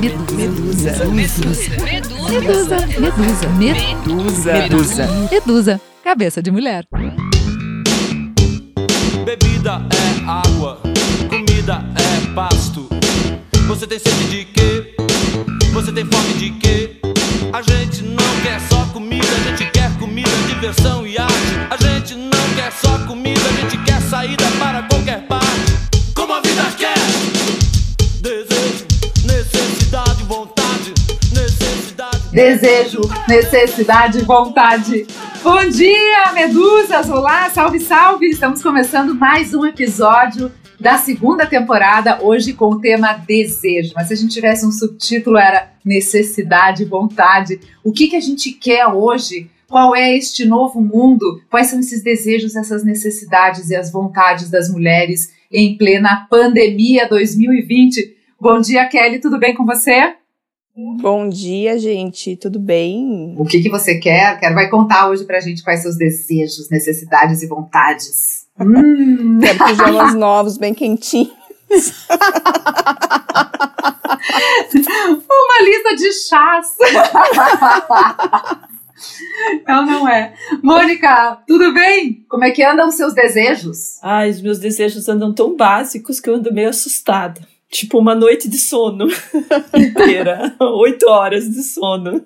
Medusa. Medusa. Medusa. Medusa. Medusa. Medusa. Medusa. Cabeça de mulher. Bebida é água, comida é pasto. Você tem sede de quê? Você tem fome de quê? Desejo, necessidade, vontade. Bom dia, medusas! Olá, salve, salve! Estamos começando mais um episódio da segunda temporada, hoje com o tema desejo. Mas se a gente tivesse um subtítulo, era necessidade, vontade. O que, que a gente quer hoje? Qual é este novo mundo? Quais são esses desejos, essas necessidades e as vontades das mulheres em plena pandemia 2020? Bom dia, Kelly, tudo bem com você? Bom dia, gente. Tudo bem? O que, que você quer? Quero vai contar hoje pra gente quais seus desejos, necessidades e vontades. Hum. Quero pijamas novos, bem quentinhos. Uma lista de chás. Não, não é. Mônica, tudo bem? Como é que andam os seus desejos? Ai, os meus desejos andam tão básicos que eu ando meio assustada. Tipo uma noite de sono inteira. Oito horas de sono.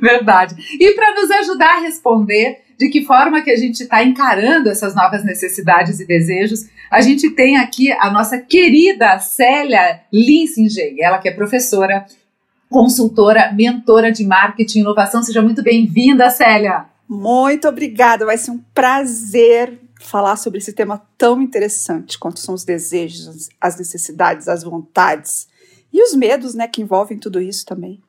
Verdade. E para nos ajudar a responder de que forma que a gente está encarando essas novas necessidades e desejos, a gente tem aqui a nossa querida Célia Linsinger, ela que é professora, consultora, mentora de marketing e inovação. Seja muito bem-vinda, Célia. Muito obrigada, vai ser um prazer falar sobre esse tema tão interessante quanto são os desejos, as necessidades, as vontades e os medos, né, que envolvem tudo isso também.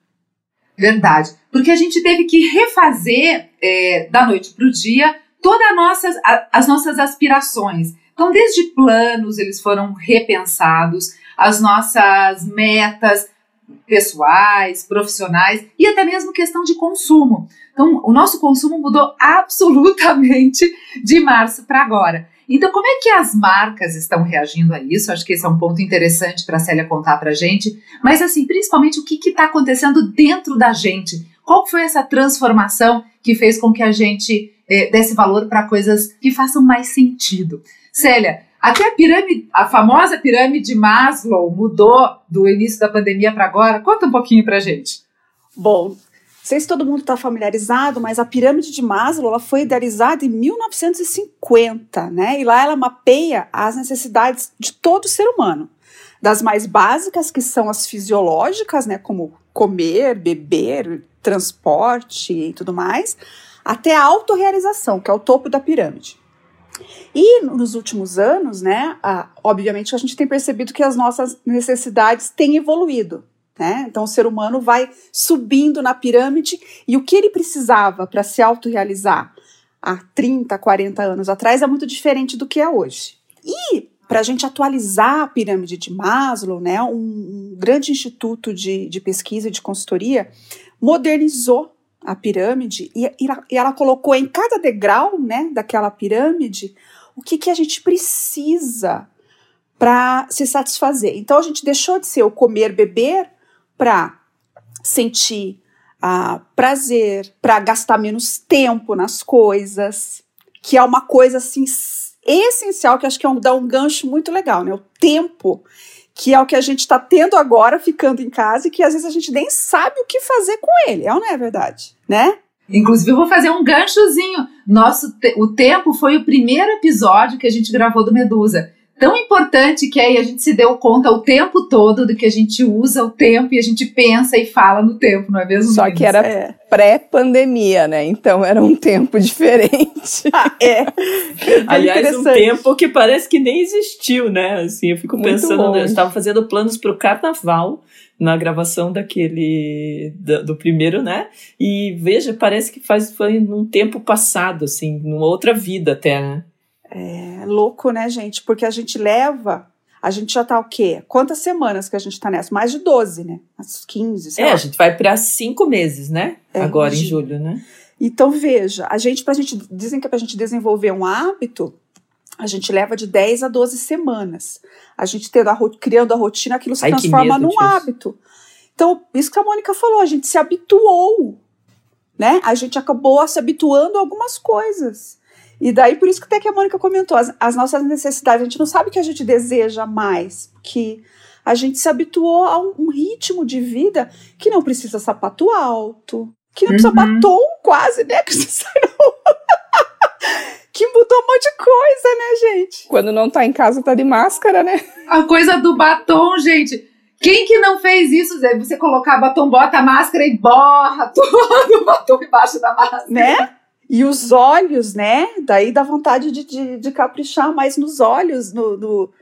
Verdade, porque a gente teve que refazer é, da noite para o dia todas nossas, as nossas aspirações. Então, desde planos, eles foram repensados, as nossas metas pessoais, profissionais e até mesmo questão de consumo. Então, o nosso consumo mudou absolutamente de março para agora. Então, como é que as marcas estão reagindo a isso? Acho que esse é um ponto interessante para a Célia contar para a gente. Mas, assim, principalmente o que está acontecendo dentro da gente? Qual foi essa transformação que fez com que a gente eh, desse valor para coisas que façam mais sentido? Célia, até a pirâmide, a famosa pirâmide de Maslow mudou do início da pandemia para agora. Conta um pouquinho para gente. Bom, não sei se todo mundo está familiarizado, mas a pirâmide de Maslow ela foi idealizada em 1950, né? E lá ela mapeia as necessidades de todo ser humano, das mais básicas que são as fisiológicas, né? Como comer, beber, transporte e tudo mais, até a autorrealização, que é o topo da pirâmide. E nos últimos anos, né, a, obviamente a gente tem percebido que as nossas necessidades têm evoluído. Né? Então o ser humano vai subindo na pirâmide e o que ele precisava para se autorrealizar há 30, 40 anos atrás é muito diferente do que é hoje. E para a gente atualizar a pirâmide de Maslow, né, um, um grande instituto de, de pesquisa e de consultoria modernizou a pirâmide e, e, ela colocou em cada degrau né, daquela pirâmide o que, que a gente precisa para se satisfazer. Então a gente deixou de ser o comer, beber para sentir uh, prazer, para gastar menos tempo nas coisas, que é uma coisa assim essencial que acho que é um, dá um gancho muito legal, né? O tempo que é o que a gente está tendo agora ficando em casa e que às vezes a gente nem sabe o que fazer com ele, é ou não é verdade, né? Inclusive, eu vou fazer um ganchozinho. Nosso te o tempo foi o primeiro episódio que a gente gravou do Medusa tão importante que aí a gente se deu conta o tempo todo do que a gente usa o tempo e a gente pensa e fala no tempo, não é mesmo? Só que era é. pré-pandemia, né? Então era um tempo diferente. ah, é. Aliás, um tempo que parece que nem existiu, né? Assim, eu fico Muito pensando, bom. eu estava fazendo planos para o carnaval na gravação daquele do, do, primeiro, né? E veja, parece que faz foi num tempo passado, assim, numa outra vida até, né? É louco, né, gente? Porque a gente leva. A gente já tá o quê? Quantas semanas que a gente tá nessa? Mais de 12, né? As 15, sei É, lá. a gente vai para cinco meses, né? É, Agora em julho, né? Então, veja, a gente, pra gente, dizem que é pra gente desenvolver um hábito, a gente leva de 10 a 12 semanas. A gente tendo a, criando a rotina, aquilo se Ai, transforma num disso. hábito. Então, isso que a Mônica falou, a gente se habituou, né? A gente acabou se habituando a algumas coisas. E daí, por isso que até que a Mônica comentou, as, as nossas necessidades, a gente não sabe o que a gente deseja mais, que a gente se habituou a um, um ritmo de vida que não precisa sapato alto, que não precisa uhum. batom quase, né? Que você sai que mudou um monte de coisa, né, gente? Quando não tá em casa, tá de máscara, né? A coisa do batom, gente. Quem que não fez isso, Zé? Você colocar batom, bota a máscara e borra todo o batom embaixo da máscara. Né? E os olhos, né? Daí dá vontade de, de, de caprichar mais nos olhos, no, no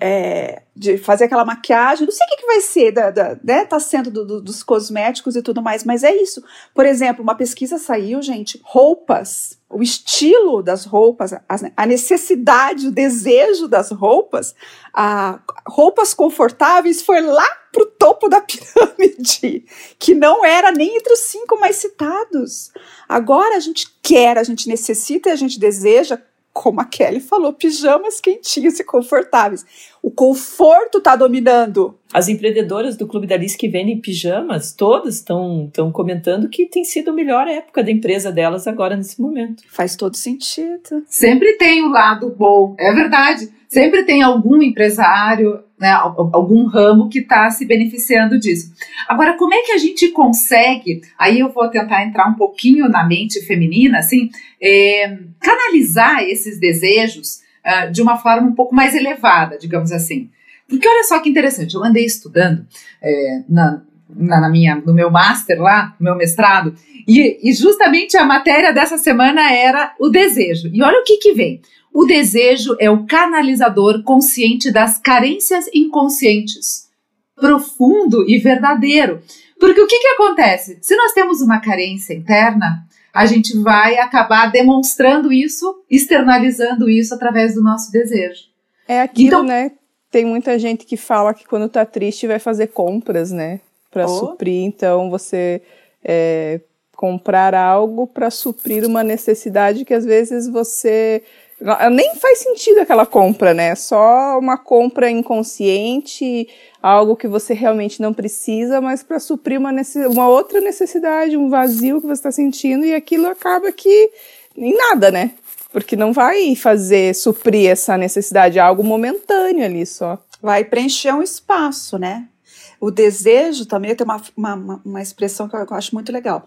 é, de fazer aquela maquiagem, não sei o que, que vai ser, da, da, né, tá sendo do, do, dos cosméticos e tudo mais, mas é isso. Por exemplo, uma pesquisa saiu, gente, roupas, o estilo das roupas, a, necessidade, o desejo das roupas, a, roupas confortáveis foi lá pro topo da pirâmide, que não era nem entre os cinco mais citados. Agora a gente quer, a gente necessita e a gente deseja como a Kelly falou, pijamas quentinhos e confortáveis. O conforto está dominando. As empreendedoras do Clube da Liz que vendem pijamas, todas estão comentando que tem sido a melhor época da empresa delas agora nesse momento. Faz todo sentido. Sempre tem o lado bom, é verdade. Sempre tem algum empresário, né, algum ramo que está se beneficiando disso. Agora, como é que a gente consegue? Aí eu vou tentar entrar um pouquinho na mente feminina, assim, é, canalizar esses desejos uh, de uma forma um pouco mais elevada, digamos assim. Porque olha só que interessante, eu andei estudando é, na, na, na, minha, no meu master lá, no meu mestrado, e, e justamente a matéria dessa semana era o desejo. E olha o que, que vem. O desejo é o canalizador consciente das carências inconscientes. Profundo e verdadeiro. Porque o que, que acontece? Se nós temos uma carência interna, a gente vai acabar demonstrando isso, externalizando isso através do nosso desejo. É aquilo, então, né? Tem muita gente que fala que quando tá triste vai fazer compras, né? Para oh. suprir. Então você é, comprar algo para suprir uma necessidade que às vezes você nem faz sentido aquela compra, né? Só uma compra inconsciente, algo que você realmente não precisa, mas para suprir uma, uma outra necessidade, um vazio que você está sentindo, e aquilo acaba que em nada, né? Porque não vai fazer suprir essa necessidade, é algo momentâneo ali só. Vai preencher um espaço, né? O desejo também tem uma, uma, uma expressão que eu, que eu acho muito legal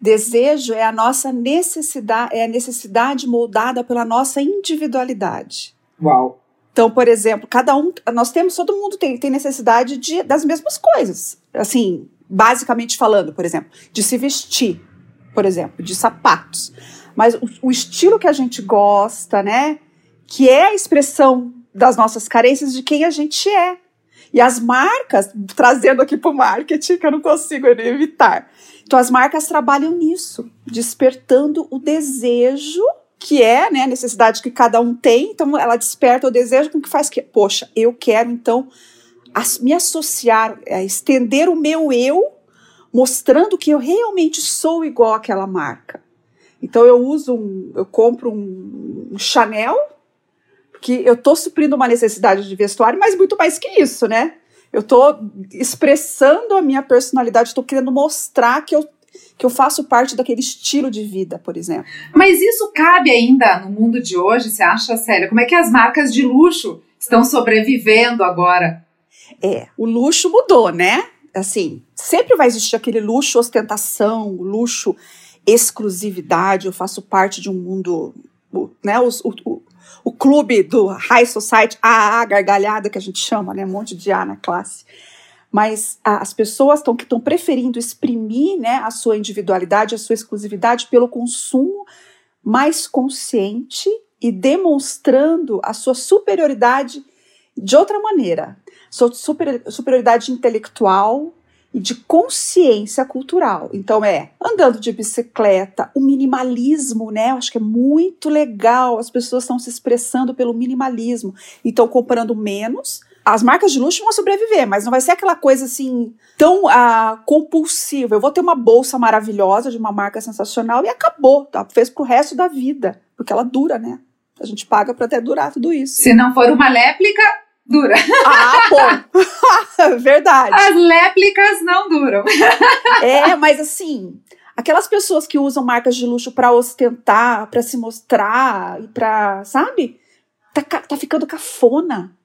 Desejo é a nossa necessidade, é a necessidade moldada pela nossa individualidade. Uau. Então, por exemplo, cada um, nós temos, todo mundo tem, tem necessidade de, das mesmas coisas. Assim, basicamente falando, por exemplo, de se vestir, por exemplo, de sapatos. Mas o, o estilo que a gente gosta, né? Que é a expressão das nossas carências de quem a gente é. E as marcas, trazendo aqui para o marketing, que eu não consigo evitar, então as marcas trabalham nisso, despertando o desejo que é né, a necessidade que cada um tem, então ela desperta o desejo com que faz que, poxa, eu quero então as, me associar, é, estender o meu eu, mostrando que eu realmente sou igual àquela marca. Então eu uso um, eu compro um, um Chanel, que eu estou suprindo uma necessidade de vestuário, mas muito mais que isso, né? Eu estou expressando a minha personalidade, estou querendo mostrar que eu, que eu faço parte daquele estilo de vida, por exemplo. Mas isso cabe ainda no mundo de hoje, você acha, sério? Como é que as marcas de luxo estão sobrevivendo agora? É, o luxo mudou, né? Assim, sempre vai existir aquele luxo ostentação, luxo exclusividade. Eu faço parte de um mundo, né? Os, o, o clube do High Society, a gargalhada que a gente chama, né? Um monte de A na classe. Mas as pessoas estão que estão preferindo exprimir né, a sua individualidade, a sua exclusividade pelo consumo mais consciente e demonstrando a sua superioridade de outra maneira. Sua super, superioridade intelectual, e de consciência cultural. Então é andando de bicicleta, o minimalismo, né? Eu acho que é muito legal. As pessoas estão se expressando pelo minimalismo estão comprando menos. As marcas de luxo vão sobreviver, mas não vai ser aquela coisa assim tão ah, compulsiva. Eu vou ter uma bolsa maravilhosa de uma marca sensacional e acabou, tá? Fez pro resto da vida, porque ela dura, né? A gente paga para até durar tudo isso. Se não for uma léplica, dura. Ah, bom. Verdade. As léplicas não duram. é, mas assim, aquelas pessoas que usam marcas de luxo para ostentar, para se mostrar e para, sabe? Tá, tá ficando cafona.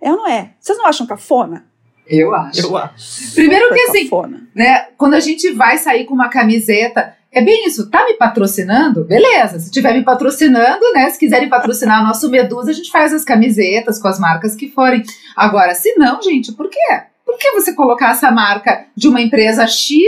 É ou não é? Vocês não acham cafona? Eu acho. Eu acho. Primeiro Super que assim, cafona. né, quando a gente vai sair com uma camiseta, é bem isso, tá me patrocinando? Beleza, se tiver me patrocinando, né, se quiserem patrocinar nosso Medusa, a gente faz as camisetas com as marcas que forem. Agora, se não, gente, por quê? Por que você colocar essa marca de uma empresa X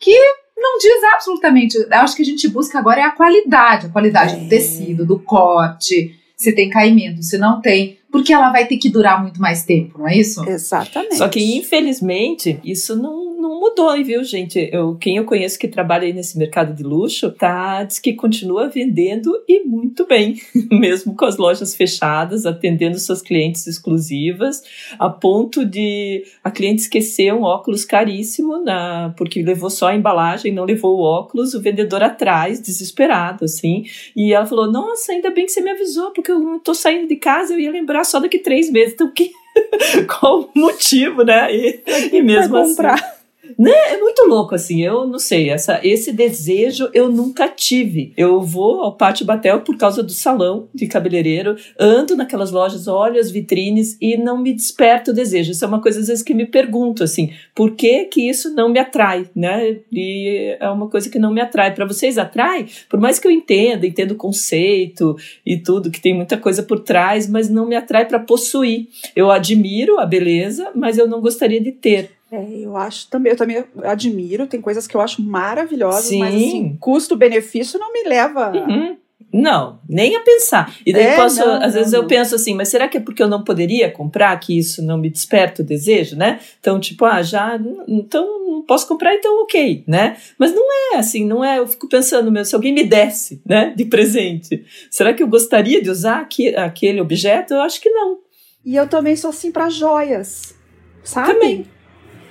que não diz absolutamente. Eu acho que a gente busca agora é a qualidade, a qualidade é. do tecido, do corte, se tem caimento, se não tem porque ela vai ter que durar muito mais tempo, não é isso? Exatamente. Só que, infelizmente, isso não, não mudou, viu, gente? Eu, quem eu conheço que trabalha aí nesse mercado de luxo, tá, diz que continua vendendo e muito bem, mesmo com as lojas fechadas, atendendo suas clientes exclusivas, a ponto de a cliente esquecer um óculos caríssimo, na, porque levou só a embalagem, não levou o óculos, o vendedor atrás, desesperado, assim, e ela falou, nossa, ainda bem que você me avisou, porque eu não tô saindo de casa, eu ia lembrar só daqui três meses. Então, que, qual o motivo, né? E, e mesmo assim. Comprar. Né? É muito louco, assim. Eu não sei. Essa, esse desejo eu nunca tive. Eu vou ao Pátio Batel por causa do salão de cabeleireiro, ando naquelas lojas, olho as vitrines e não me desperta o desejo. Isso é uma coisa, às vezes, que me pergunto, assim, por que que isso não me atrai, né? E é uma coisa que não me atrai. Para vocês atrai? Por mais que eu entenda, entenda o conceito e tudo, que tem muita coisa por trás, mas não me atrai para possuir. Eu admiro a beleza, mas eu não gostaria de ter. É, eu acho também, eu também admiro, tem coisas que eu acho maravilhosas, Sim. mas assim, custo-benefício não me leva. Uhum. Não, nem a pensar. E daí é, posso, não, às não, vezes não. eu penso assim, mas será que é porque eu não poderia comprar que isso não me desperta o desejo, né? Então, tipo, ah, já, então não posso comprar, então ok, né? Mas não é assim, não é, eu fico pensando meu, se alguém me desse, né, de presente, será que eu gostaria de usar aqui, aquele objeto? Eu acho que não. E eu também sou assim para joias, sabe? Também.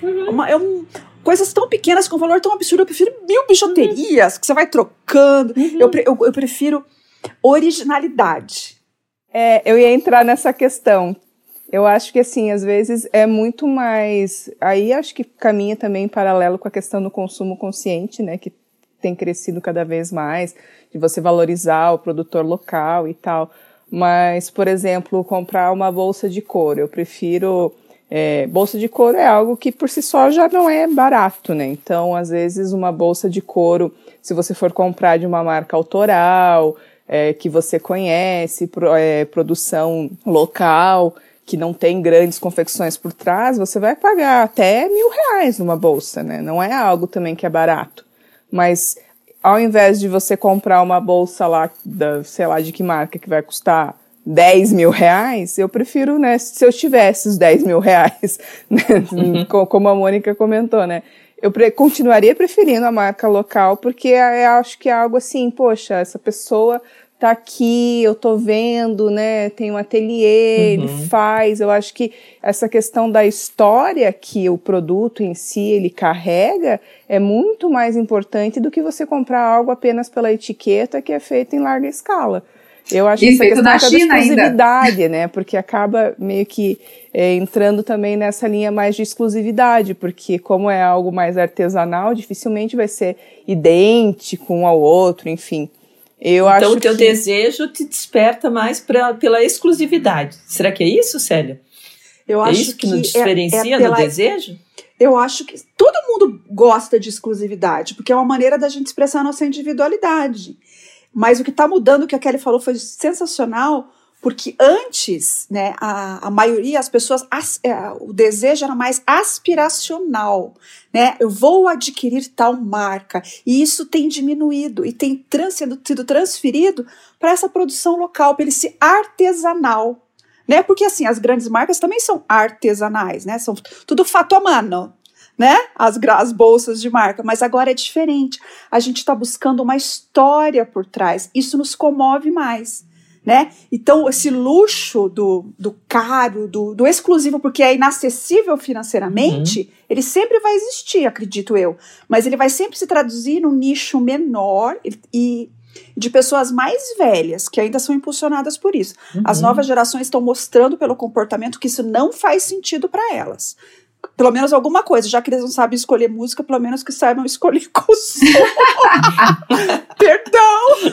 Uhum. Uma, é um, coisas tão pequenas com valor tão absurdo. Eu prefiro mil bijuterias uhum. que você vai trocando. Uhum. Eu, eu, eu, prefiro originalidade. É, eu ia entrar nessa questão. Eu acho que, assim, às vezes é muito mais. Aí acho que caminha também em paralelo com a questão do consumo consciente, né? Que tem crescido cada vez mais, de você valorizar o produtor local e tal. Mas, por exemplo, comprar uma bolsa de couro. Eu prefiro é, bolsa de couro é algo que por si só já não é barato, né? Então, às vezes, uma bolsa de couro, se você for comprar de uma marca autoral, é, que você conhece, pro, é, produção local, que não tem grandes confecções por trás, você vai pagar até mil reais numa bolsa, né? Não é algo também que é barato. Mas ao invés de você comprar uma bolsa lá, da, sei lá de que marca, que vai custar 10 mil reais, eu prefiro, né, se eu tivesse os 10 mil reais, né, uhum. como a Mônica comentou, né, eu pre continuaria preferindo a marca local, porque eu acho que é algo assim, poxa, essa pessoa tá aqui, eu tô vendo, né, tem um ateliê, uhum. ele faz, eu acho que essa questão da história que o produto em si ele carrega é muito mais importante do que você comprar algo apenas pela etiqueta que é feito em larga escala. Eu acho que essa questão da China exclusividade, ainda. né? Porque acaba meio que é, entrando também nessa linha mais de exclusividade, porque como é algo mais artesanal, dificilmente vai ser idêntico um ao outro, enfim. Eu então o teu que... desejo te desperta mais pra, pela exclusividade. Será que é isso, Célia? Eu é acho isso que, que nos diferencia é, é pela... do desejo? Eu acho que todo mundo gosta de exclusividade, porque é uma maneira da gente expressar a nossa individualidade. Mas o que está mudando, o que a Kelly falou, foi sensacional, porque antes, né, a, a maioria, as pessoas, as, é, o desejo era mais aspiracional, né? Eu vou adquirir tal marca. E isso tem diminuído e tem trans, sido, sido transferido para essa produção local, para ele ser artesanal. Né? Porque assim, as grandes marcas também são artesanais, né? São tudo fato a mano, né? As, as bolsas de marca, mas agora é diferente. A gente está buscando uma história por trás. Isso nos comove mais. Né? Então, esse luxo do, do caro, do, do exclusivo, porque é inacessível financeiramente, uhum. ele sempre vai existir, acredito eu. Mas ele vai sempre se traduzir num nicho menor e, de pessoas mais velhas que ainda são impulsionadas por isso. Uhum. As novas gerações estão mostrando pelo comportamento que isso não faz sentido para elas. Pelo menos alguma coisa, já que eles não sabem escolher música, pelo menos que saibam escolher consumo. Perdão!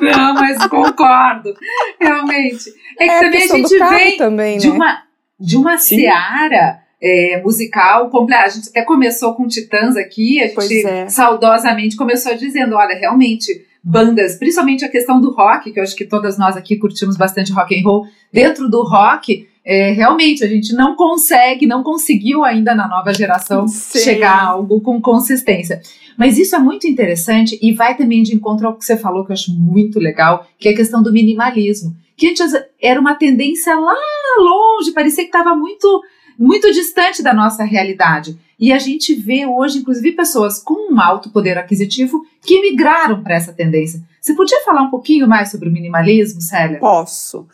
Não, mas concordo. Realmente. É que é também a gente vem também, né? de uma, de uma seara é, musical completa. A gente até começou com Titãs aqui, a gente é. saudosamente começou dizendo: olha, realmente, bandas, principalmente a questão do rock, que eu acho que todas nós aqui curtimos bastante rock and roll, dentro do rock. É, realmente a gente não consegue, não conseguiu ainda na nova geração Sim. chegar a algo com consistência. Mas isso é muito interessante e vai também de encontro ao que você falou, que eu acho muito legal, que é a questão do minimalismo. Que antes era uma tendência lá longe, parecia que estava muito muito distante da nossa realidade. E a gente vê hoje, inclusive, pessoas com um alto poder aquisitivo que migraram para essa tendência. Você podia falar um pouquinho mais sobre o minimalismo, Célia? Posso.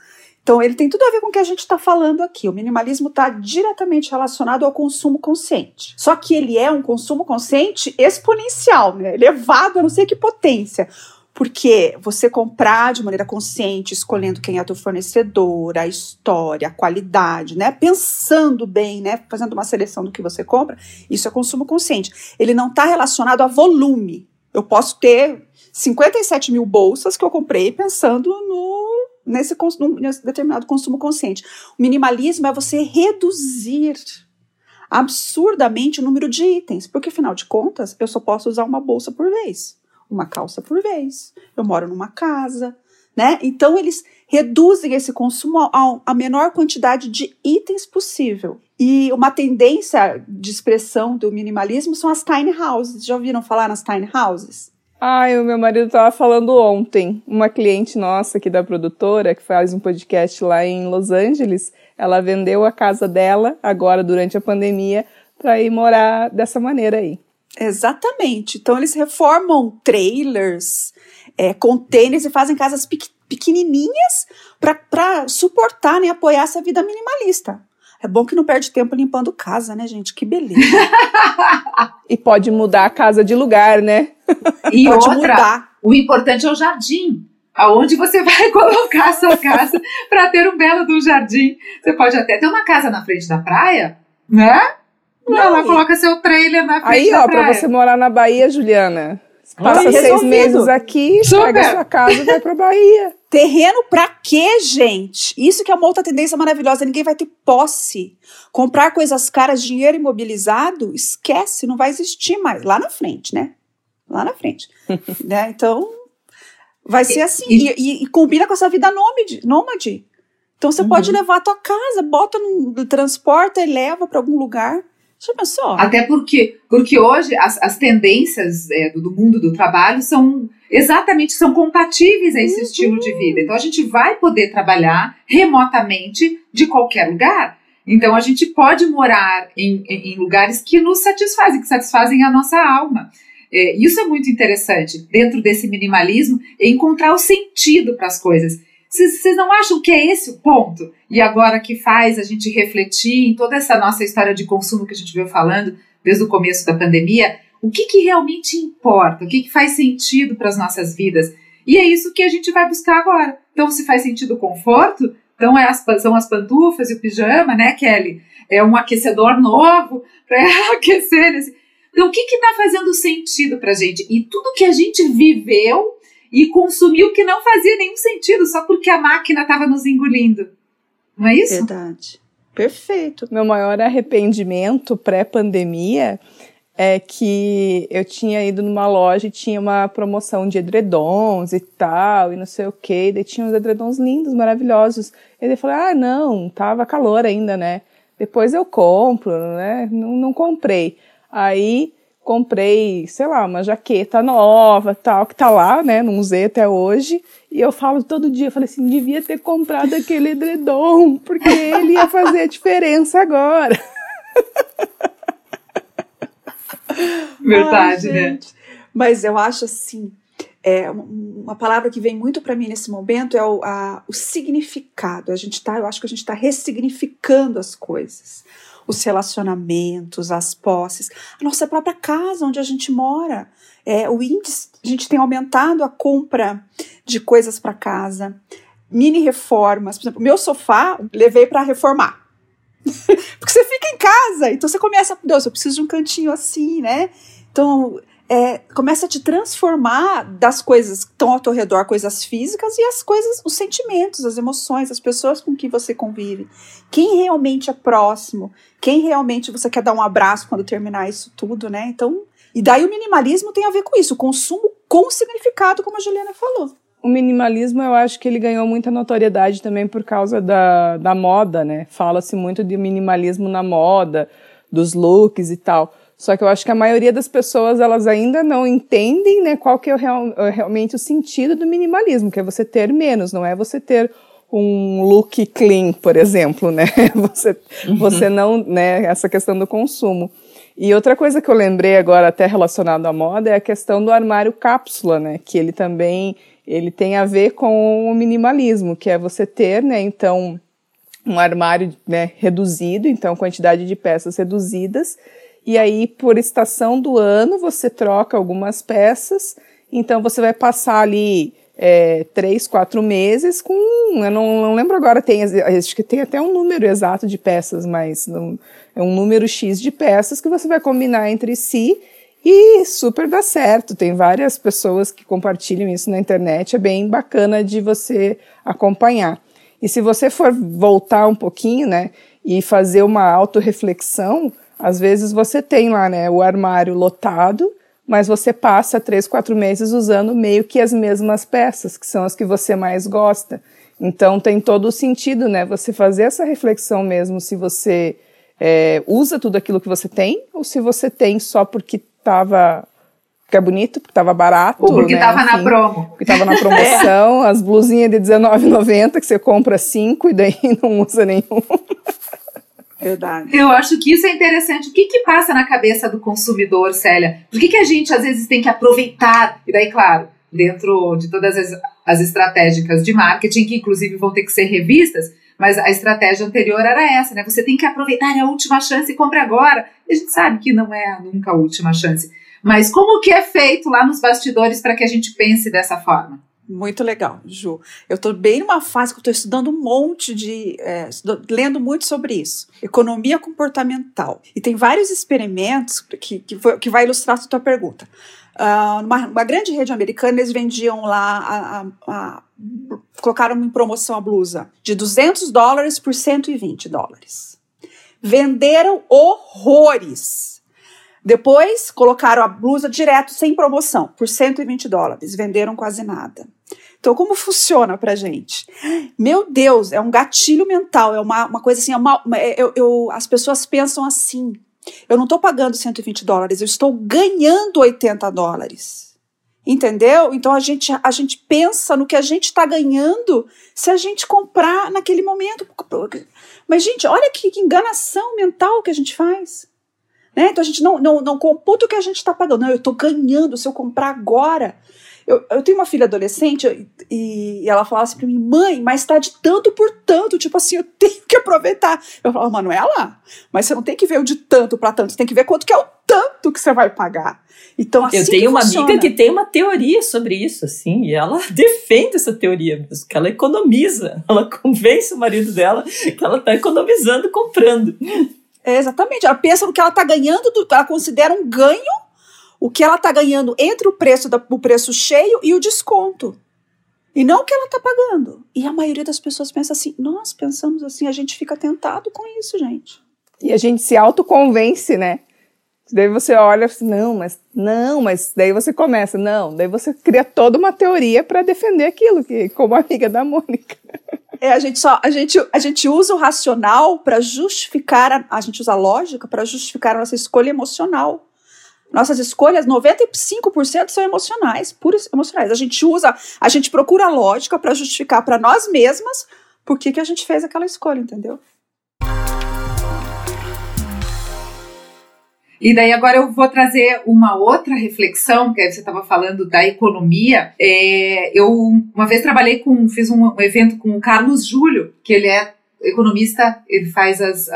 Então, ele tem tudo a ver com o que a gente está falando aqui. O minimalismo está diretamente relacionado ao consumo consciente. Só que ele é um consumo consciente exponencial, né? elevado a não sei que potência. Porque você comprar de maneira consciente, escolhendo quem é teu fornecedor, a história, a qualidade, né? Pensando bem, né? Fazendo uma seleção do que você compra, isso é consumo consciente. Ele não está relacionado a volume. Eu posso ter 57 mil bolsas que eu comprei pensando no, nesse, nesse determinado consumo consciente. O minimalismo é você reduzir absurdamente o número de itens, porque afinal de contas, eu só posso usar uma bolsa por vez uma calça por vez. Eu moro numa casa, né? Então eles reduzem esse consumo a, a menor quantidade de itens possível. E uma tendência de expressão do minimalismo são as tiny houses. Já ouviram falar nas tiny houses? Ai, o meu marido estava falando ontem. Uma cliente nossa aqui da produtora, que faz um podcast lá em Los Angeles, ela vendeu a casa dela agora durante a pandemia para ir morar dessa maneira aí. Exatamente. Então eles reformam trailers, é, containers e fazem casas pequenininhas para suportar, né, apoiar essa vida minimalista. É bom que não perde tempo limpando casa, né, gente? Que beleza. e pode mudar a casa de lugar, né? E pode outra, mudar. o importante é o jardim. Aonde você vai colocar a sua casa para ter um belo do jardim. Você pode até ter uma casa na frente da praia, né? Não, lá coloca seu trailer na frente Aí, ó, pra você morar na Bahia, Juliana. Passa seis meses aqui, Super. pega sua casa e vai pra Bahia. Terreno pra quê, gente? Isso que é uma outra tendência maravilhosa. Ninguém vai ter posse. Comprar coisas caras, dinheiro imobilizado, esquece, não vai existir mais. Lá na frente, né? Lá na frente. né? Então, vai ser assim. E, e, e, combina com essa vida nômade. nômade. Então, você uhum. pode levar a tua casa, bota no transporta e leva para algum lugar. Já pensou? Até porque, porque hoje as, as tendências é, do, do, mundo do trabalho são exatamente são compatíveis a esse uhum. estilo de vida. Então a gente vai poder trabalhar remotamente de qualquer lugar. Então a gente pode morar em, em, em lugares que nos satisfazem, que satisfazem a nossa alma. É, isso é muito interessante dentro desse minimalismo, encontrar o sentido para as coisas. Vocês não acham que é esse o ponto? E agora que faz a gente refletir em toda essa nossa história de consumo que a gente veio falando desde o começo da pandemia, o que, que realmente importa, o que, que faz sentido para as nossas vidas. E é isso que a gente vai buscar agora. Então, se faz sentido o conforto, então é as, são as pantufas e o pijama, né, Kelly? É um aquecedor novo para aquecer. Nesse... Então, o que está fazendo sentido para a gente? E tudo que a gente viveu e consumiu que não fazia nenhum sentido só porque a máquina estava nos engolindo. Não é isso? Verdade. Perfeito. Meu maior arrependimento pré-pandemia é que eu tinha ido numa loja e tinha uma promoção de edredons e tal, e não sei o que, daí tinha uns edredons lindos, maravilhosos. E daí falei, ah, não, tava calor ainda, né? Depois eu compro, né? Não, não comprei. Aí comprei, sei lá, uma jaqueta nova, tal, que tá lá, né, no museu até hoje. E eu falo todo dia, eu falei assim, devia ter comprado aquele edredom, porque ele ia fazer a diferença agora. Verdade, Ai, né? Mas eu acho assim, é, uma palavra que vem muito para mim nesse momento é o, a, o significado. A gente tá, eu acho que a gente está ressignificando as coisas, os relacionamentos, as posses, a nossa própria casa onde a gente mora. É, o índice, a gente tem aumentado a compra de coisas para casa, mini reformas. Por exemplo, meu sofá levei para reformar. Porque você fica em casa, então você começa, Deus, eu preciso de um cantinho assim, né? Então, é, começa a te transformar das coisas que estão ao teu redor, coisas físicas, e as coisas, os sentimentos, as emoções, as pessoas com que você convive. Quem realmente é próximo, quem realmente você quer dar um abraço quando terminar isso tudo, né? Então, e daí o minimalismo tem a ver com isso, o consumo com significado, como a Juliana falou. O minimalismo, eu acho que ele ganhou muita notoriedade também por causa da, da moda, né? Fala-se muito de minimalismo na moda, dos looks e tal. Só que eu acho que a maioria das pessoas elas ainda não entendem né, qual que é o real, realmente o sentido do minimalismo, que é você ter menos, não é você ter um look clean, por exemplo, né? Você, uhum. você não, né? Essa questão do consumo. E outra coisa que eu lembrei agora, até relacionado à moda, é a questão do armário cápsula, né? Que ele também ele tem a ver com o minimalismo, que é você ter, né? Então, um armário né, reduzido, então quantidade de peças reduzidas e aí, por estação do ano, você troca algumas peças. Então, você vai passar ali é, três, quatro meses com. Eu não, não lembro agora, tem, acho que tem até um número exato de peças, mas não, é um número X de peças que você vai combinar entre si e super dá certo. Tem várias pessoas que compartilham isso na internet, é bem bacana de você acompanhar. E se você for voltar um pouquinho, né, e fazer uma autorreflexão, às vezes você tem lá, né, o armário lotado, mas você passa três, quatro meses usando meio que as mesmas peças, que são as que você mais gosta. Então tem todo o sentido, né, você fazer essa reflexão mesmo se você é, usa tudo aquilo que você tem ou se você tem só porque estava porque é bonito, porque estava barato. Ou porque estava né? na promo. Porque estava na promoção, as blusinhas de R$19,90 que você compra cinco e daí não usa nenhum. Verdade. Eu acho que isso é interessante. O que, que passa na cabeça do consumidor, Célia? Por que, que a gente às vezes tem que aproveitar? E daí, claro, dentro de todas as, as estratégicas de marketing, que inclusive vão ter que ser revistas, mas a estratégia anterior era essa, né? Você tem que aproveitar a última chance e compre agora. E a gente sabe que não é nunca a última chance. Mas como que é feito lá nos bastidores para que a gente pense dessa forma? Muito legal, Ju. Eu estou bem numa fase que eu estou estudando um monte de. É, lendo muito sobre isso. Economia comportamental. E tem vários experimentos que, que, foi, que vai ilustrar a tua pergunta. Uh, numa, uma grande rede americana, eles vendiam lá, a, a, a, colocaram em promoção a blusa de 200 dólares por 120 dólares. Venderam horrores. Depois colocaram a blusa direto sem promoção por 120 dólares. Venderam quase nada. Então, como funciona pra gente? Meu Deus, é um gatilho mental, é uma, uma coisa assim, é uma, é, eu, eu, as pessoas pensam assim: eu não estou pagando 120 dólares, eu estou ganhando 80 dólares. Entendeu? Então a gente, a gente pensa no que a gente está ganhando se a gente comprar naquele momento. Mas, gente, olha que, que enganação mental que a gente faz. Né? Então a gente não, não, não computa o que a gente está pagando. Não, eu estou ganhando se eu comprar agora. Eu, eu tenho uma filha adolescente e, e ela falava assim pra mim, mãe, mas tá de tanto por tanto, tipo assim, eu tenho que aproveitar. Eu falava, Manuela, mas você não tem que ver o de tanto para tanto, você tem que ver quanto que é o tanto que você vai pagar. Então, assim Eu tenho uma funciona. amiga que tem uma teoria sobre isso, assim, e ela defende essa teoria mesmo, que ela economiza, ela convence o marido dela que ela tá economizando comprando. É, exatamente, ela pensa no que ela tá ganhando, ela considera um ganho o que ela está ganhando entre o preço, da, o preço cheio e o desconto. E não o que ela está pagando. E a maioria das pessoas pensa assim: nós pensamos assim, a gente fica tentado com isso, gente. E a gente se autoconvence, né? Daí você olha assim, não, mas não, mas daí você começa, não, daí você cria toda uma teoria para defender aquilo, que como amiga da Mônica. É, a gente só a gente, a gente usa o racional para justificar, a, a gente usa a lógica para justificar a nossa escolha emocional. Nossas escolhas, 95% são emocionais, puras emocionais. A gente usa, a gente procura lógica para justificar para nós mesmas por que, que a gente fez aquela escolha, entendeu? E daí agora eu vou trazer uma outra reflexão, que você estava falando da economia. É, eu uma vez trabalhei com, fiz um, um, evento com o Carlos Júlio, que ele é economista, ele faz as,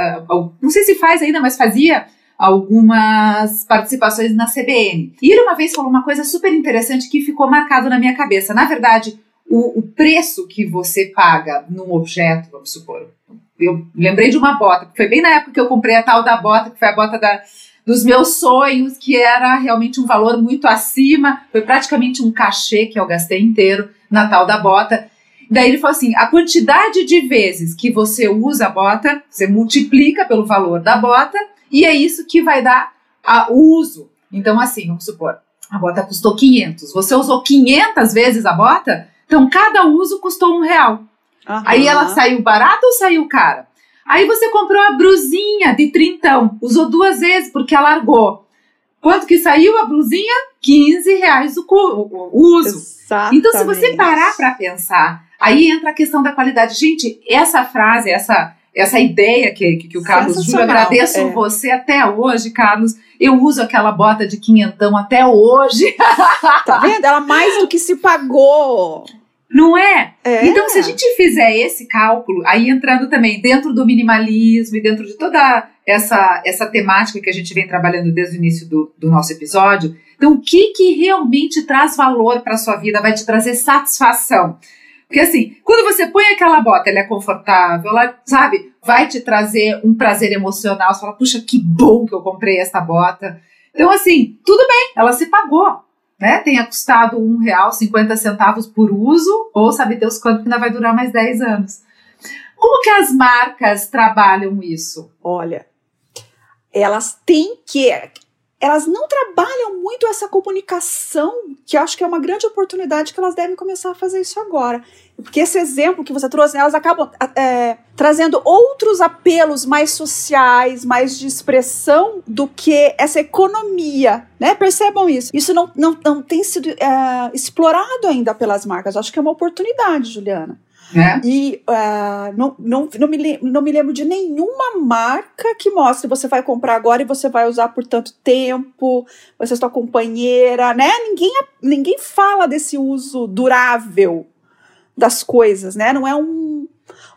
não sei se faz ainda, mas fazia algumas participações na CBN. E ele uma vez falou uma coisa super interessante que ficou marcado na minha cabeça. Na verdade, o, o preço que você paga num objeto, vamos supor, eu lembrei de uma bota, foi bem na época que eu comprei a tal da bota, que foi a bota da, dos meus sonhos, que era realmente um valor muito acima, foi praticamente um cachê que eu gastei inteiro na tal da bota. Daí ele falou assim: a quantidade de vezes que você usa a bota, você multiplica pelo valor da bota, e é isso que vai dar a, o uso. Então, assim, vamos supor, a bota custou 500, você usou 500 vezes a bota, então cada uso custou um real. Uhum. Aí ela saiu barata ou saiu cara? Aí você comprou a brusinha de trintão, usou duas vezes porque largou. Quanto que saiu a blusinha? 15 reais o, o, o uso. Exatamente. Então, se você parar para pensar, aí entra a questão da qualidade. Gente, essa frase, essa, essa ideia que, que, que o Carlos Júlio, agradeço é. você até hoje, Carlos. Eu uso aquela bota de quinhentão até hoje. Tá vendo? Ela mais do que se pagou. Não é? é? Então, se a gente fizer esse cálculo, aí entrando também dentro do minimalismo e dentro de toda essa, essa temática que a gente vem trabalhando desde o início do, do nosso episódio, então o que, que realmente traz valor para a sua vida, vai te trazer satisfação? Porque assim, quando você põe aquela bota, ela é confortável, ela, sabe, vai te trazer um prazer emocional, você fala, puxa, que bom que eu comprei essa bota. Então, assim, tudo bem, ela se pagou né, tenha custado um real, 50 centavos por uso, ou sabe Deus quanto que ainda vai durar mais 10 anos. Como que as marcas trabalham isso? Olha, elas têm que elas não trabalham muito essa comunicação, que eu acho que é uma grande oportunidade que elas devem começar a fazer isso agora. Porque esse exemplo que você trouxe, elas acabam é, trazendo outros apelos mais sociais, mais de expressão do que essa economia, né? Percebam isso. Isso não, não, não tem sido é, explorado ainda pelas marcas. Eu acho que é uma oportunidade, Juliana. É. E uh, não, não, não, me, não me lembro de nenhuma marca que mostre você vai comprar agora e você vai usar por tanto tempo, vai ser sua companheira, né? Ninguém, ninguém fala desse uso durável das coisas, né? Não é um,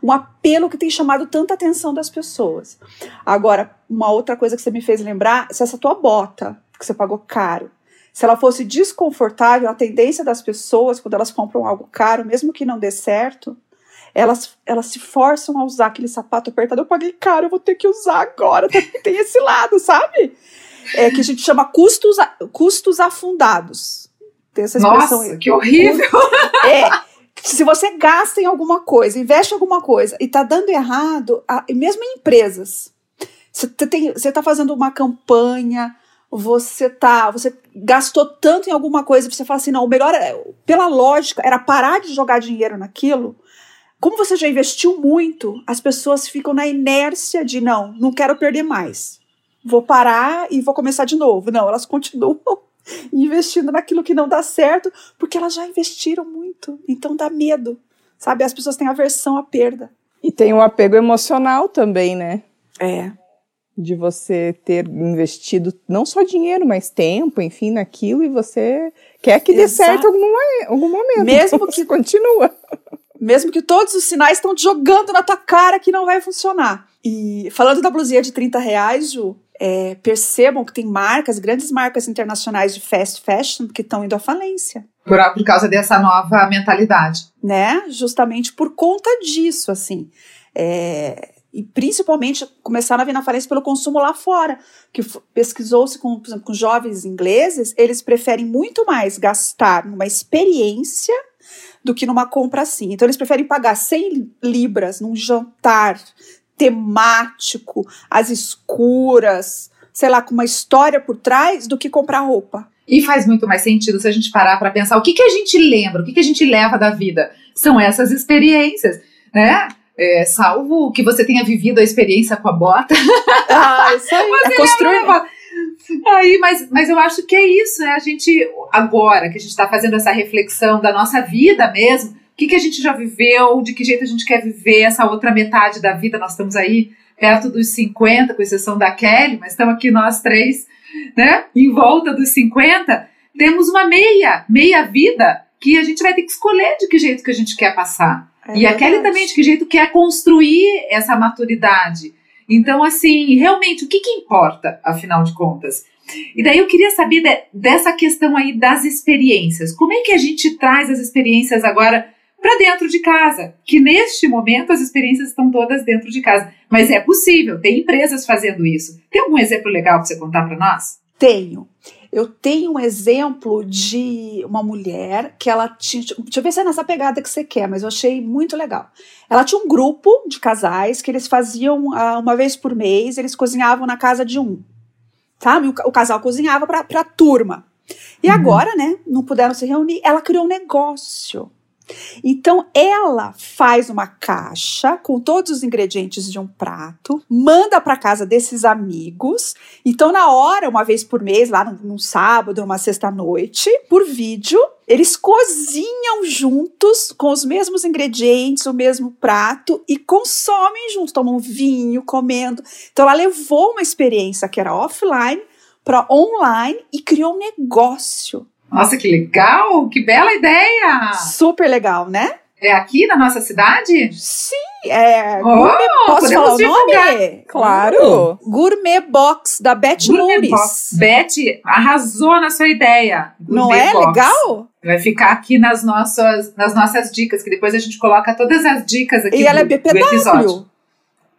um apelo que tem chamado tanta atenção das pessoas. Agora, uma outra coisa que você me fez lembrar, se essa tua bota, que você pagou caro, se ela fosse desconfortável, a tendência das pessoas, quando elas compram algo caro, mesmo que não dê certo, elas, elas se forçam a usar aquele sapato apertado. Eu paguei caro, eu vou ter que usar agora. Tem esse lado, sabe? É que a gente chama custos, custos afundados. Tem essa expressão Nossa, aí. que horrível! É. Se você gasta em alguma coisa, investe em alguma coisa e tá dando errado, mesmo em empresas, você está fazendo uma campanha, você tá, você gastou tanto em alguma coisa, você fala assim, não, o melhor, é, pela lógica, era parar de jogar dinheiro naquilo como você já investiu muito, as pessoas ficam na inércia de não, não quero perder mais. Vou parar e vou começar de novo. Não, elas continuam investindo naquilo que não dá certo, porque elas já investiram muito. Então dá medo. Sabe? As pessoas têm aversão à perda. E tem o um apego emocional também, né? É. De você ter investido não só dinheiro, mas tempo, enfim, naquilo, e você quer que dê Exato. certo em algum, algum momento. Mesmo então que continua. Mesmo que todos os sinais estão jogando na tua cara que não vai funcionar. E falando da blusinha de 30 reais, Ju, é, percebam que tem marcas, grandes marcas internacionais de fast fashion que estão indo à falência. Por, por causa dessa nova mentalidade. Né? Justamente por conta disso, assim. É, e principalmente começaram a vir na falência pelo consumo lá fora, que pesquisou-se com, por exemplo, com jovens ingleses, eles preferem muito mais gastar numa experiência do que numa compra assim. Então eles preferem pagar 100 libras num jantar temático, às escuras, sei lá, com uma história por trás, do que comprar roupa. E faz muito mais sentido se a gente parar para pensar o que, que a gente lembra, o que, que a gente leva da vida. São essas experiências, né? É, salvo que você tenha vivido a experiência com a bota. Ah, isso aí. Você é construir. Aí, mas, mas eu acho que é isso, né? A gente, agora que a gente está fazendo essa reflexão da nossa vida mesmo, o que, que a gente já viveu, de que jeito a gente quer viver essa outra metade da vida, nós estamos aí perto dos 50, com exceção da Kelly, mas estamos aqui nós três, né? Em volta dos 50, temos uma meia, meia vida que a gente vai ter que escolher de que jeito que a gente quer passar. É e a Kelly também de que jeito quer construir essa maturidade. Então, assim, realmente, o que, que importa, afinal de contas? E daí eu queria saber de, dessa questão aí das experiências. Como é que a gente traz as experiências agora para dentro de casa? Que neste momento as experiências estão todas dentro de casa. Mas é possível, tem empresas fazendo isso. Tem algum exemplo legal para você contar para nós? Tenho. Eu tenho um exemplo de uma mulher que ela tinha. Deixa eu ver se é nessa pegada que você quer, mas eu achei muito legal. Ela tinha um grupo de casais que eles faziam uh, uma vez por mês, eles cozinhavam na casa de um. O, o casal cozinhava para a turma. E uhum. agora, né? Não puderam se reunir. Ela criou um negócio então ela faz uma caixa com todos os ingredientes de um prato, manda para casa desses amigos. Então na hora, uma vez por mês, lá num, num sábado, numa sexta noite, por vídeo, eles cozinham juntos com os mesmos ingredientes, o mesmo prato e consomem juntos, tomam vinho, comendo. Então ela levou uma experiência que era offline para online e criou um negócio. Nossa, que legal! Que bela ideia! Super legal, né? É aqui na nossa cidade? Sim, é. Oh, gourmet, posso falar o nome? Claro. Gourmet Box da Beth Gourmet Box. Beth arrasou na sua ideia. Gourmet Não é Box. legal? Vai ficar aqui nas nossas, nas nossas dicas, que depois a gente coloca todas as dicas aqui e do, ela é BPW. do episódio.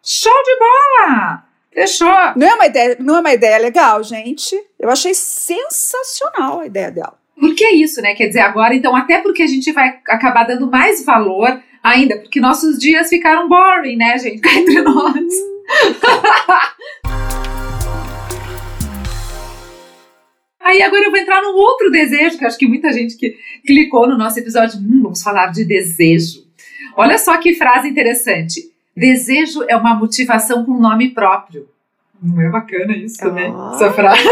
Show de bola! Fechou. Não é uma ideia, não é uma ideia legal, gente. Eu achei sensacional a ideia dela. Porque é isso, né? Quer dizer, agora, então, até porque a gente vai acabar dando mais valor ainda, porque nossos dias ficaram boring, né, gente? Entre nós. Aí agora eu vou entrar num outro desejo, que acho que muita gente que clicou no nosso episódio, hum, vamos falar de desejo. Olha só que frase interessante. Desejo é uma motivação com nome próprio. Não é bacana isso, oh, né? Essa frase.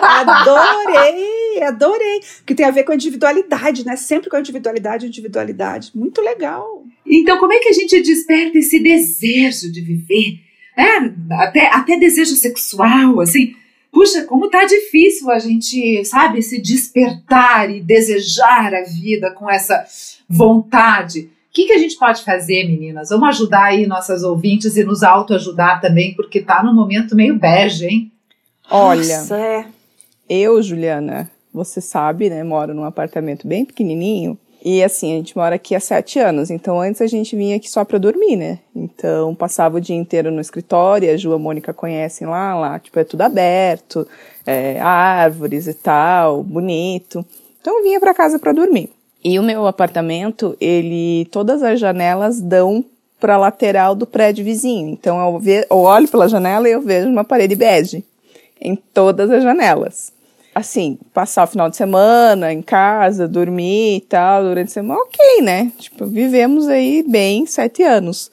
Adorei, adorei. Que tem a ver com a individualidade, né? Sempre com a individualidade, individualidade. Muito legal. Então, como é que a gente desperta esse desejo de viver? É, até, até desejo sexual, assim. Puxa, como tá difícil a gente, sabe, se despertar e desejar a vida com essa vontade. O que, que a gente pode fazer, meninas? Vamos ajudar aí nossas ouvintes e nos autoajudar também, porque tá num momento meio bege, hein? Olha, Nossa, é. eu, Juliana, você sabe, né? Moro num apartamento bem pequenininho. E assim, a gente mora aqui há sete anos, então antes a gente vinha aqui só para dormir, né? Então passava o dia inteiro no escritório, a Ju e a Mônica conhecem lá, lá, tipo, é tudo aberto, é, árvores e tal, bonito. Então vinha para casa para dormir. E o meu apartamento, ele, todas as janelas dão para a lateral do prédio vizinho. Então eu, ve, eu olho pela janela e eu vejo uma parede bege em todas as janelas. Assim, passar o final de semana em casa, dormir e tal, durante a semana, ok, né? Tipo, vivemos aí bem sete anos.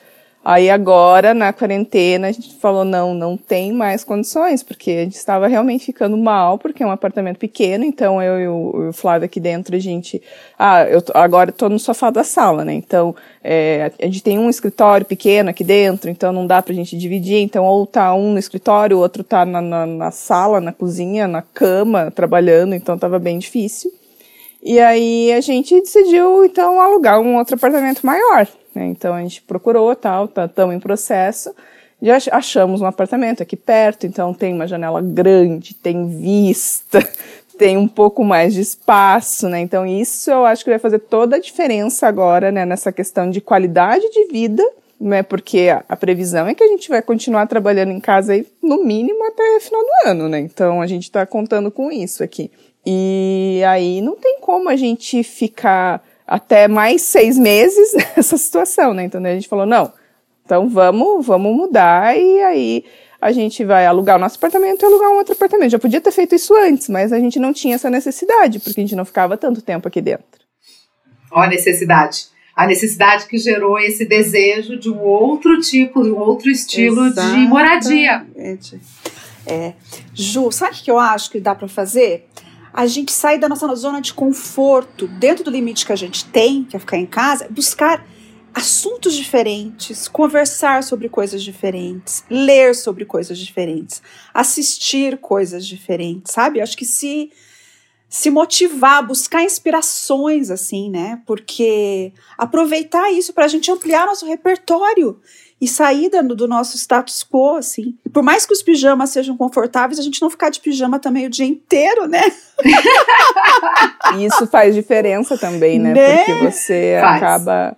Aí agora, na quarentena, a gente falou, não, não tem mais condições, porque a gente estava realmente ficando mal, porque é um apartamento pequeno, então eu e o, Flávio aqui dentro, a gente, ah, eu agora estou no sofá da sala, né, então é, a gente tem um escritório pequeno aqui dentro, então não dá pra gente dividir, então ou tá um no escritório, o outro tá na, na, na sala, na cozinha, na cama, trabalhando, então estava bem difícil. E aí a gente decidiu, então, alugar um outro apartamento maior, né? Então a gente procurou, tal, estamos tá, em processo. Já achamos um apartamento aqui perto, então tem uma janela grande, tem vista, tem um pouco mais de espaço, né? Então isso eu acho que vai fazer toda a diferença agora, né, nessa questão de qualidade de vida, né? Porque a, a previsão é que a gente vai continuar trabalhando em casa aí no mínimo até final do ano, né? Então a gente está contando com isso aqui. E aí não tem como a gente ficar até mais seis meses nessa situação, né? Então a gente falou, não, então vamos, vamos mudar e aí a gente vai alugar o nosso apartamento e alugar um outro apartamento. Já podia ter feito isso antes, mas a gente não tinha essa necessidade, porque a gente não ficava tanto tempo aqui dentro. Ó a necessidade. A necessidade que gerou esse desejo de um outro tipo, de um outro estilo Exatamente. de moradia. É. Ju, sabe o que eu acho que dá para fazer? A gente sair da nossa zona de conforto, dentro do limite que a gente tem, que é ficar em casa, buscar assuntos diferentes, conversar sobre coisas diferentes, ler sobre coisas diferentes, assistir coisas diferentes, sabe? Acho que se se motivar, buscar inspirações assim, né? Porque aproveitar isso para a gente ampliar nosso repertório e sair do, do nosso status quo, assim. E por mais que os pijamas sejam confortáveis, a gente não ficar de pijama também o dia inteiro, né? Isso faz diferença também, né? né? Porque você faz. acaba.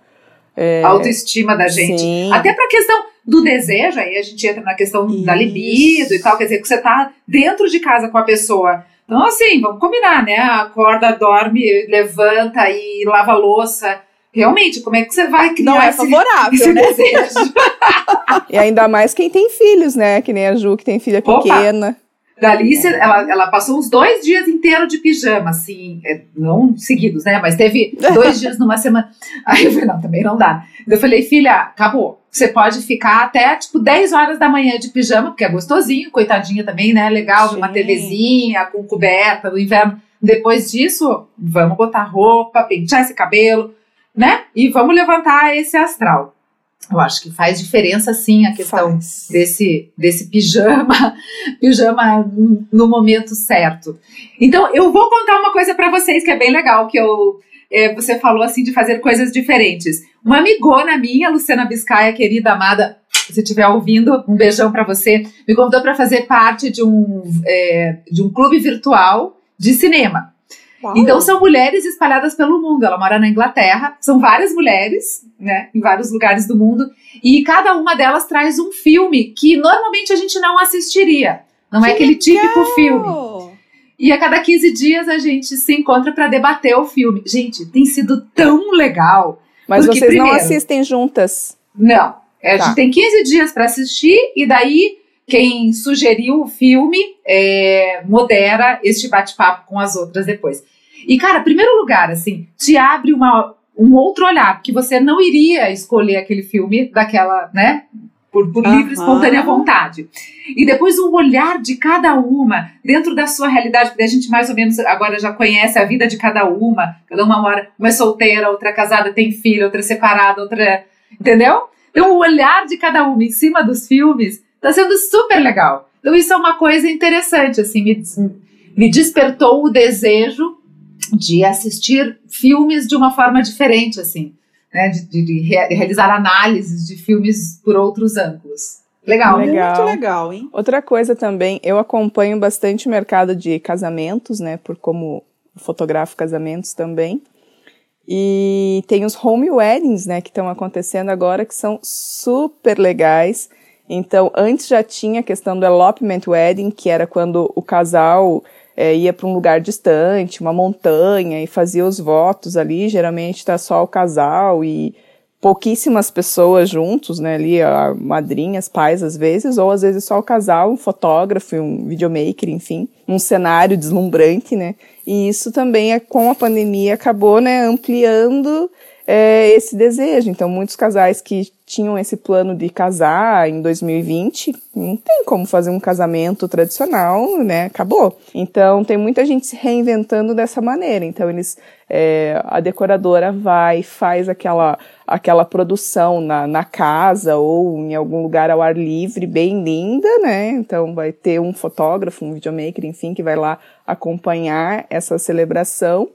É... autoestima da gente. Sim. Até pra questão do desejo, aí a gente entra na questão Isso. da libido e tal, quer dizer, que você tá dentro de casa com a pessoa. Então, assim, vamos combinar, né? Acorda, dorme, levanta e lava louça realmente, como é que você vai criar Não é favorável, esse, né? desejo? e ainda mais quem tem filhos, né? Que nem a Ju, que tem filha Opa. pequena. Dalice, ela, ela passou uns dois dias inteiros de pijama, assim, é, não seguidos, né? Mas teve dois dias numa semana. Aí eu falei, não, também não dá. Eu falei, filha, acabou. Você pode ficar até, tipo, 10 horas da manhã de pijama, porque é gostosinho, coitadinha também, né? Legal, Sim. uma TVzinha com coberta no inverno. Depois disso, vamos botar roupa, pentear esse cabelo, né? E vamos levantar esse astral. Eu acho que faz diferença sim a questão faz. desse, desse pijama, pijama no momento certo. Então, eu vou contar uma coisa para vocês que é bem legal, que eu é, você falou assim de fazer coisas diferentes. Uma amigona minha, Luciana Biscaia, querida, amada, se estiver ouvindo, um beijão para você, me convidou para fazer parte de um, é, de um clube virtual de cinema. Uau. Então são mulheres espalhadas pelo mundo. Ela mora na Inglaterra, são várias mulheres, né, em vários lugares do mundo, e cada uma delas traz um filme que normalmente a gente não assistiria. Não é que é aquele legal. típico filme. E a cada 15 dias a gente se encontra para debater o filme. Gente, tem sido tão legal. Mas porque, vocês primeiro, não assistem juntas? Não. É, tá. A gente tem 15 dias para assistir e daí quem sugeriu o filme é, modera este bate-papo com as outras depois. E, cara, primeiro lugar, assim, te abre uma, um outro olhar, porque você não iria escolher aquele filme daquela, né? Por, por uhum. livre, espontânea vontade. E depois o olhar de cada uma, dentro da sua realidade, porque a gente mais ou menos agora já conhece a vida de cada uma. Cada uma mora, uma é solteira, outra é casada, tem filho, outra é separada, outra. É, entendeu? Então o olhar de cada uma em cima dos filmes tá sendo super legal. Então isso é uma coisa interessante, assim, me, me despertou o desejo de assistir filmes de uma forma diferente, assim, né? De, de, de realizar análises de filmes por outros ângulos. Legal. legal. Muito legal, hein? Outra coisa também, eu acompanho bastante o mercado de casamentos, né? Por como fotografo casamentos também. E tem os home weddings, né, que estão acontecendo agora, que são super legais. Então, antes já tinha a questão do elopement wedding, que era quando o casal é, ia para um lugar distante, uma montanha, e fazia os votos ali. Geralmente está só o casal e pouquíssimas pessoas juntos, né? Ali, a, madrinhas, pais às vezes, ou às vezes só o casal, um fotógrafo, um videomaker, enfim, um cenário deslumbrante, né? E isso também, é, com a pandemia, acabou, né, ampliando é, esse desejo. Então, muitos casais que tinham esse plano de casar em 2020, não tem como fazer um casamento tradicional, né? Acabou. Então, tem muita gente se reinventando dessa maneira. Então, eles, é, a decoradora vai, faz aquela, aquela produção na, na casa ou em algum lugar ao ar livre, bem linda, né? Então, vai ter um fotógrafo, um videomaker, enfim, que vai lá acompanhar essa celebração.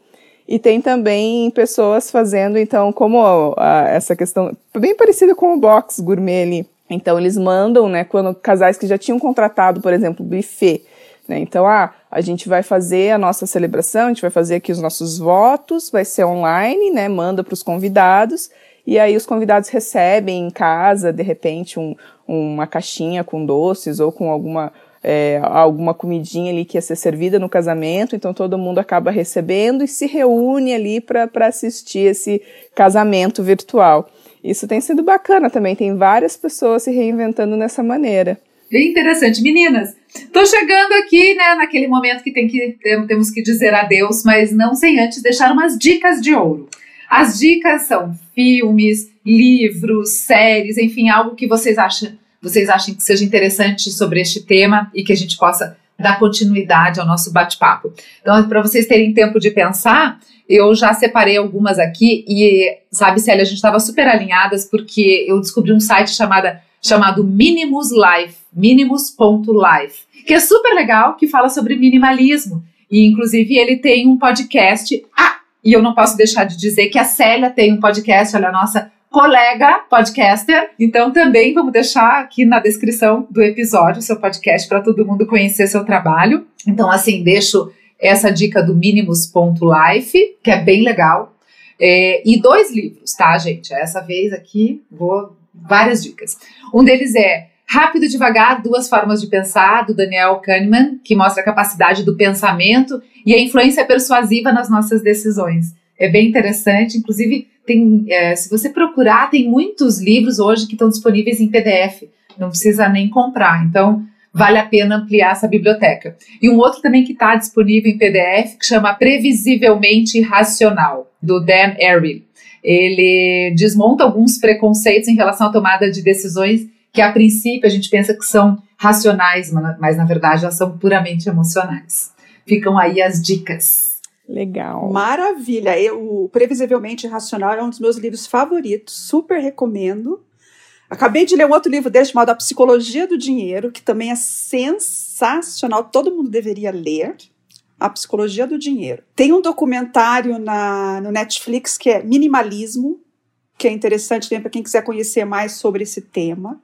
E tem também pessoas fazendo, então, como a, essa questão, bem parecida com o box gourmet ali. Então, eles mandam, né, quando casais que já tinham contratado, por exemplo, buffet, né, então, ah, a gente vai fazer a nossa celebração, a gente vai fazer aqui os nossos votos, vai ser online, né, manda para os convidados, e aí os convidados recebem em casa, de repente, um, uma caixinha com doces ou com alguma é, alguma comidinha ali que ia ser servida no casamento, então todo mundo acaba recebendo e se reúne ali para assistir esse casamento virtual. Isso tem sido bacana também, tem várias pessoas se reinventando nessa maneira. Bem interessante. Meninas, tô chegando aqui, né, naquele momento que, tem que temos que dizer adeus, mas não sem antes deixar umas dicas de ouro. As dicas são filmes, livros, séries, enfim, algo que vocês acham vocês achem que seja interessante sobre este tema e que a gente possa dar continuidade ao nosso bate-papo. Então, para vocês terem tempo de pensar, eu já separei algumas aqui e, sabe, Célia, a gente estava super alinhadas porque eu descobri um site chamada, chamado Minimus Life, minimus.life, que é super legal, que fala sobre minimalismo. E, inclusive, ele tem um podcast. Ah, e eu não posso deixar de dizer que a Célia tem um podcast, olha, a nossa colega podcaster. Então também vamos deixar aqui na descrição do episódio seu podcast para todo mundo conhecer seu trabalho. Então assim, deixo essa dica do Minimus.life, que é bem legal. É, e dois livros, tá, gente? Essa vez aqui vou várias dicas. Um deles é Rápido e Devagar, Duas Formas de Pensar, do Daniel Kahneman, que mostra a capacidade do pensamento e a influência persuasiva nas nossas decisões. É bem interessante, inclusive tem, é, se você procurar, tem muitos livros hoje que estão disponíveis em PDF, não precisa nem comprar. Então, vale a pena ampliar essa biblioteca. E um outro também que está disponível em PDF, que chama Previsivelmente Racional, do Dan Ariely. Ele desmonta alguns preconceitos em relação à tomada de decisões que, a princípio, a gente pensa que são racionais, mas na verdade elas são puramente emocionais. Ficam aí as dicas. Legal. Maravilha. Eu, Previsivelmente Racional é um dos meus livros favoritos, super recomendo. Acabei de ler um outro livro dele chamado A Psicologia do Dinheiro, que também é sensacional, todo mundo deveria ler. A Psicologia do Dinheiro. Tem um documentário na, no Netflix que é Minimalismo, que é interessante para quem quiser conhecer mais sobre esse tema.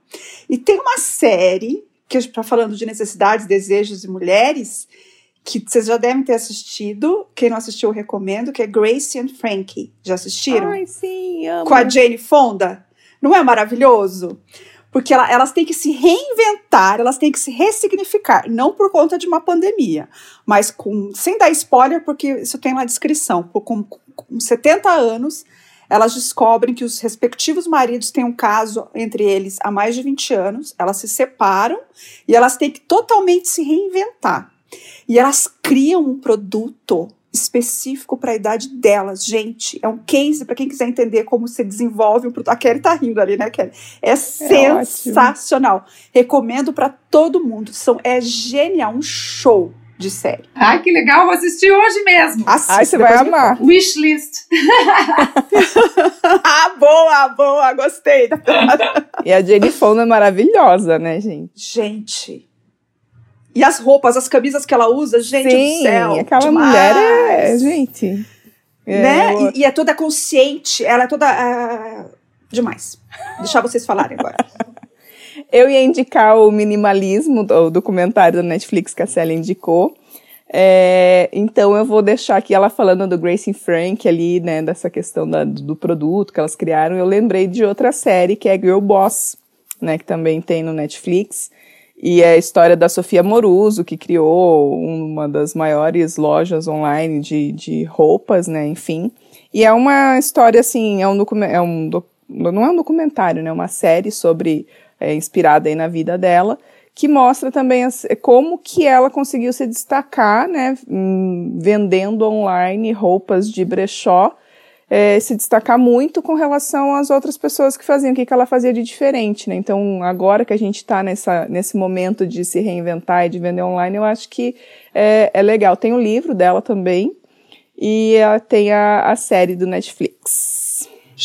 E tem uma série, que está falando de necessidades, desejos de mulheres, que vocês já devem ter assistido. Quem não assistiu, eu recomendo, que é Gracie and Frankie. Já assistiram? Ai, sim, amo. Com a Jane Fonda. Não é maravilhoso? Porque ela, elas têm que se reinventar, elas têm que se ressignificar, não por conta de uma pandemia, mas com, sem dar spoiler, porque isso tem na descrição. Com, com 70 anos, elas descobrem que os respectivos maridos têm um caso entre eles há mais de 20 anos, elas se separam e elas têm que totalmente se reinventar. E elas criam um produto específico para a idade delas. Gente, é um case para quem quiser entender como se desenvolve um produto. A Kelly tá rindo ali, né, Kelly? É, é sensacional. Ótimo. Recomendo para todo mundo. São, é genial, um show de série. Ai, que legal, vou assistir hoje mesmo. Assista, Ai, você vai amar. Wishlist. ah, boa, boa, gostei. e a Jenny Fonda é maravilhosa, né, gente? Gente, e as roupas, as camisas que ela usa, gente Sim, do céu. aquela demais. mulher é, gente. É, né? Eu... E, e, é toda consciente, ela é toda. Uh, demais. Deixar vocês falarem agora. eu ia indicar o Minimalismo, o documentário da Netflix que a Célia indicou. É, então eu vou deixar aqui ela falando do Grace Frank ali, né, dessa questão da, do produto que elas criaram. Eu lembrei de outra série que é Girl Boss, né, que também tem no Netflix. E é a história da Sofia Moruso, que criou uma das maiores lojas online de, de roupas, né? Enfim. E é uma história, assim, é um, é um não é um documentário, né? É uma série sobre, é, inspirada aí na vida dela, que mostra também as, como que ela conseguiu se destacar, né? Hum, vendendo online roupas de brechó, é, se destacar muito com relação às outras pessoas que faziam, o que, que ela fazia de diferente, né? Então, agora que a gente está nesse momento de se reinventar e de vender online, eu acho que é, é legal. Tem o livro dela também e tem a, a série do Netflix.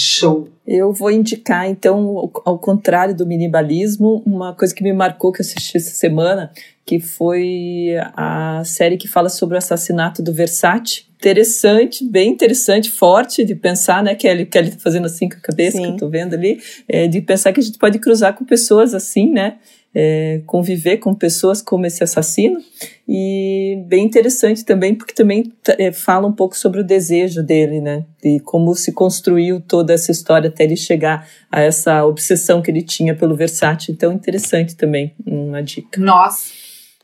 Show! Eu vou indicar, então, ao contrário do minimalismo, uma coisa que me marcou que eu assisti essa semana, que foi a série que fala sobre o assassinato do Versace, interessante, bem interessante, forte de pensar, né, Kelly? Kelly tá fazendo assim com a cabeça, Sim. que eu tô vendo ali, é, de pensar que a gente pode cruzar com pessoas assim, né? É, conviver com pessoas como esse assassino e bem interessante também porque também é, fala um pouco sobre o desejo dele, né, de como se construiu toda essa história até ele chegar a essa obsessão que ele tinha pelo Versace. Então interessante também uma dica. Nossa,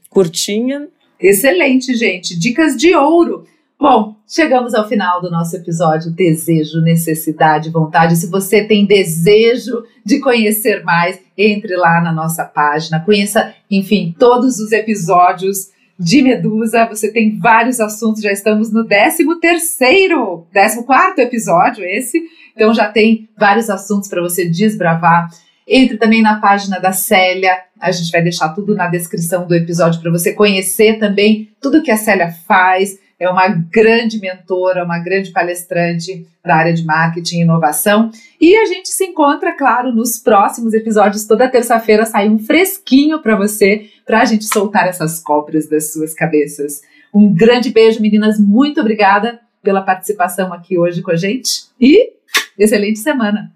curtinha, excelente, gente, dicas de ouro. Bom, chegamos ao final do nosso episódio Desejo, Necessidade, Vontade. Se você tem desejo de conhecer mais, entre lá na nossa página, conheça, enfim, todos os episódios de Medusa. Você tem vários assuntos, já estamos no 13 terceiro, 14 quarto episódio esse, então já tem vários assuntos para você desbravar. Entre também na página da Célia, a gente vai deixar tudo na descrição do episódio para você conhecer também tudo que a Célia faz. É uma grande mentora, uma grande palestrante da área de marketing e inovação. E a gente se encontra, claro, nos próximos episódios. Toda terça-feira sai um fresquinho para você, para a gente soltar essas cobras das suas cabeças. Um grande beijo, meninas. Muito obrigada pela participação aqui hoje com a gente. E excelente semana.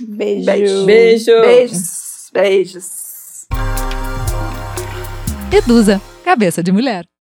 Beijo. Beijo. Beijo. Beijos. Beijos. Edusa, cabeça de mulher.